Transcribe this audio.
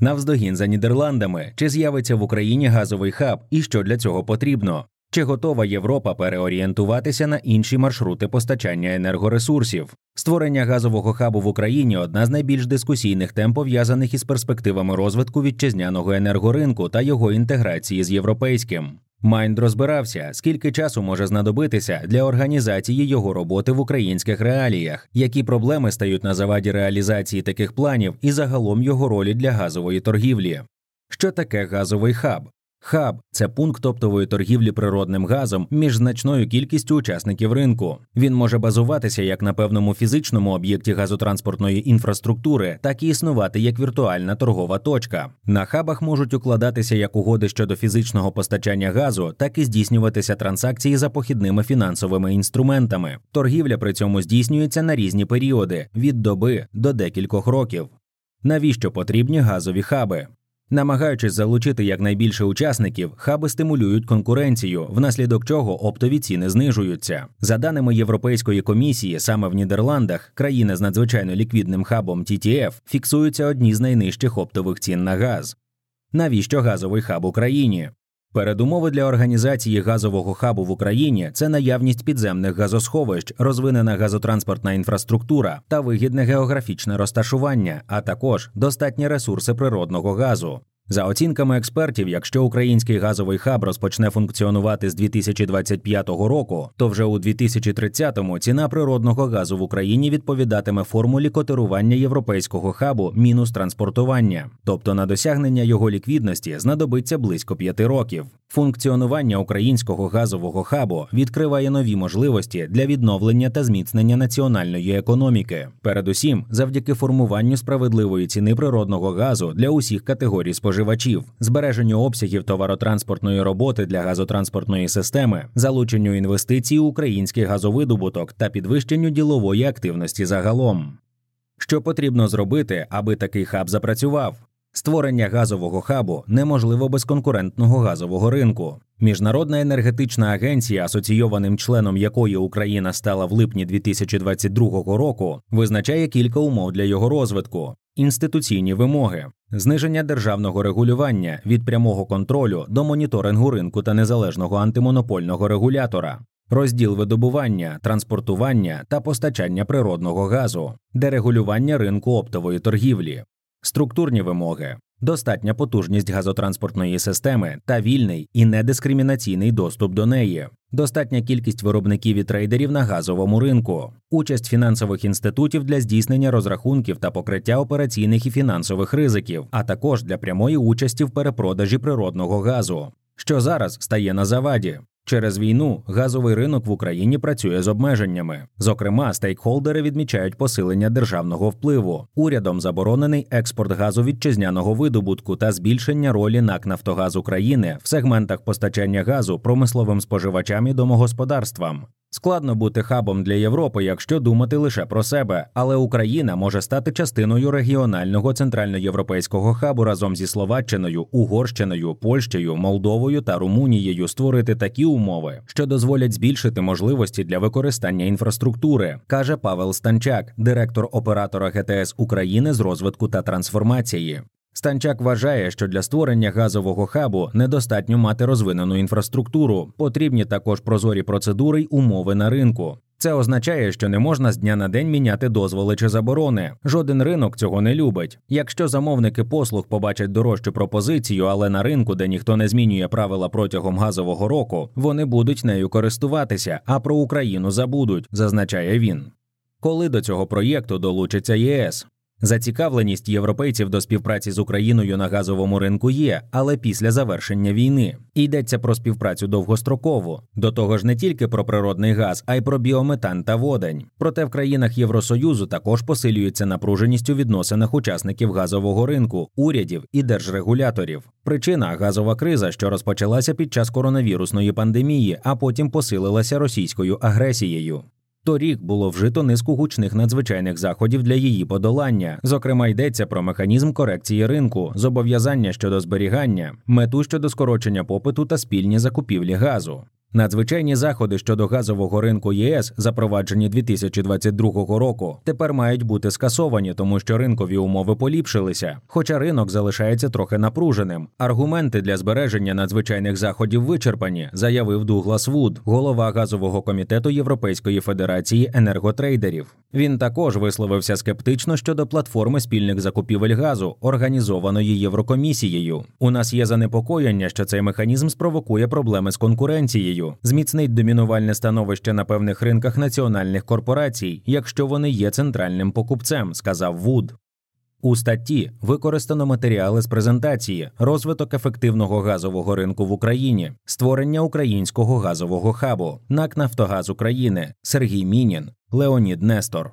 Навздогін за Нідерландами, чи з'явиться в Україні газовий хаб і що для цього потрібно? Чи готова Європа переорієнтуватися на інші маршрути постачання енергоресурсів? Створення газового хабу в Україні одна з найбільш дискусійних тем пов'язаних із перспективами розвитку вітчизняного енергоринку та його інтеграції з європейським. Майнд розбирався, скільки часу може знадобитися для організації його роботи в українських реаліях, які проблеми стають на заваді реалізації таких планів і загалом його ролі для газової торгівлі. Що таке газовий хаб? Хаб це пункт оптової торгівлі природним газом між значною кількістю учасників ринку. Він може базуватися як на певному фізичному об'єкті газотранспортної інфраструктури, так і існувати як віртуальна торгова точка. На хабах можуть укладатися як угоди щодо фізичного постачання газу, так і здійснюватися транзакції за похідними фінансовими інструментами. Торгівля при цьому здійснюється на різні періоди від доби до декількох років. Навіщо потрібні газові хаби? Намагаючись залучити якнайбільше учасників, хаби стимулюють конкуренцію, внаслідок чого оптові ціни знижуються. За даними Європейської комісії, саме в Нідерландах, країни з надзвичайно ліквідним хабом TTF, фіксуються одні з найнижчих оптових цін на газ. Навіщо газовий хаб Україні? Передумови для організації газового хабу в Україні це наявність підземних газосховищ, розвинена газотранспортна інфраструктура та вигідне географічне розташування, а також достатні ресурси природного газу. За оцінками експертів, якщо український газовий хаб розпочне функціонувати з 2025 року, то вже у 2030-му ціна природного газу в Україні відповідатиме формулі котирування європейського хабу мінус транспортування, тобто на досягнення його ліквідності знадобиться близько п'яти років. Функціонування українського газового хабу відкриває нові можливості для відновлення та зміцнення національної економіки, передусім завдяки формуванню справедливої ціни природного газу для усіх категорій споживачів, збереженню обсягів товаротранспортної роботи для газотранспортної системи, залученню інвестицій у український газовидобуток та підвищенню ділової активності загалом. Що потрібно зробити, аби такий хаб запрацював? Створення газового хабу неможливо без конкурентного газового ринку. Міжнародна енергетична агенція, асоційованим членом якої Україна стала в липні 2022 року, визначає кілька умов для його розвитку: інституційні вимоги, зниження державного регулювання від прямого контролю до моніторингу ринку та незалежного антимонопольного регулятора. Розділ видобування, транспортування та постачання природного газу, дерегулювання ринку оптової торгівлі, Структурні вимоги, достатня потужність газотранспортної системи та вільний і недискримінаційний доступ до неї, достатня кількість виробників і трейдерів на газовому ринку, участь фінансових інститутів для здійснення розрахунків та покриття операційних і фінансових ризиків, а також для прямої участі в перепродажі природного газу, що зараз стає на заваді. Через війну газовий ринок в Україні працює з обмеженнями. Зокрема, стейкхолдери відмічають посилення державного впливу. Урядом заборонений експорт газу вітчизняного видобутку та збільшення ролі НАК «Нафтогаз України в сегментах постачання газу промисловим споживачам і домогосподарствам. Складно бути хабом для Європи, якщо думати лише про себе, але Україна може стати частиною регіонального центральноєвропейського хабу разом зі Словаччиною, Угорщиною, Польщею, Молдовою та Румунією створити такі умови, що дозволять збільшити можливості для використання інфраструктури, каже Павел Станчак, директор оператора ГТС України з розвитку та трансформації. Станчак вважає, що для створення газового хабу недостатньо мати розвинену інфраструктуру, потрібні також прозорі процедури й умови на ринку. Це означає, що не можна з дня на день міняти дозволи чи заборони. Жоден ринок цього не любить. Якщо замовники послуг побачать дорожчу пропозицію, але на ринку, де ніхто не змінює правила протягом газового року, вони будуть нею користуватися, а про Україну забудуть, зазначає він. Коли до цього проєкту долучиться ЄС, Зацікавленість європейців до співпраці з Україною на газовому ринку є, але після завершення війни йдеться про співпрацю довгострокову. До того ж, не тільки про природний газ, а й про біометан та водень. Проте в країнах Євросоюзу також посилюється напруженість у відносинах учасників газового ринку, урядів і держрегуляторів. Причина газова криза, що розпочалася під час коронавірусної пандемії, а потім посилилася російською агресією. Торік було вжито низку гучних надзвичайних заходів для її подолання. Зокрема, йдеться про механізм корекції ринку, зобов'язання щодо зберігання, мету щодо скорочення попиту та спільні закупівлі газу. Надзвичайні заходи щодо газового ринку ЄС, запроваджені 2022 року, тепер мають бути скасовані, тому що ринкові умови поліпшилися. Хоча ринок залишається трохи напруженим. Аргументи для збереження надзвичайних заходів вичерпані, заявив Дуглас Вуд, голова газового комітету Європейської федерації енерготрейдерів. Він також висловився скептично щодо платформи спільних закупівель газу, організованої Єврокомісією. У нас є занепокоєння, що цей механізм спровокує проблеми з конкуренцією, зміцнить домінувальне становище на певних ринках національних корпорацій, якщо вони є центральним покупцем, сказав Вуд. У статті використано матеріали з презентації, розвиток ефективного газового ринку в Україні, створення українського газового хабу, НАК Нафтогаз України, Сергій Мінін, Леонід Нестор.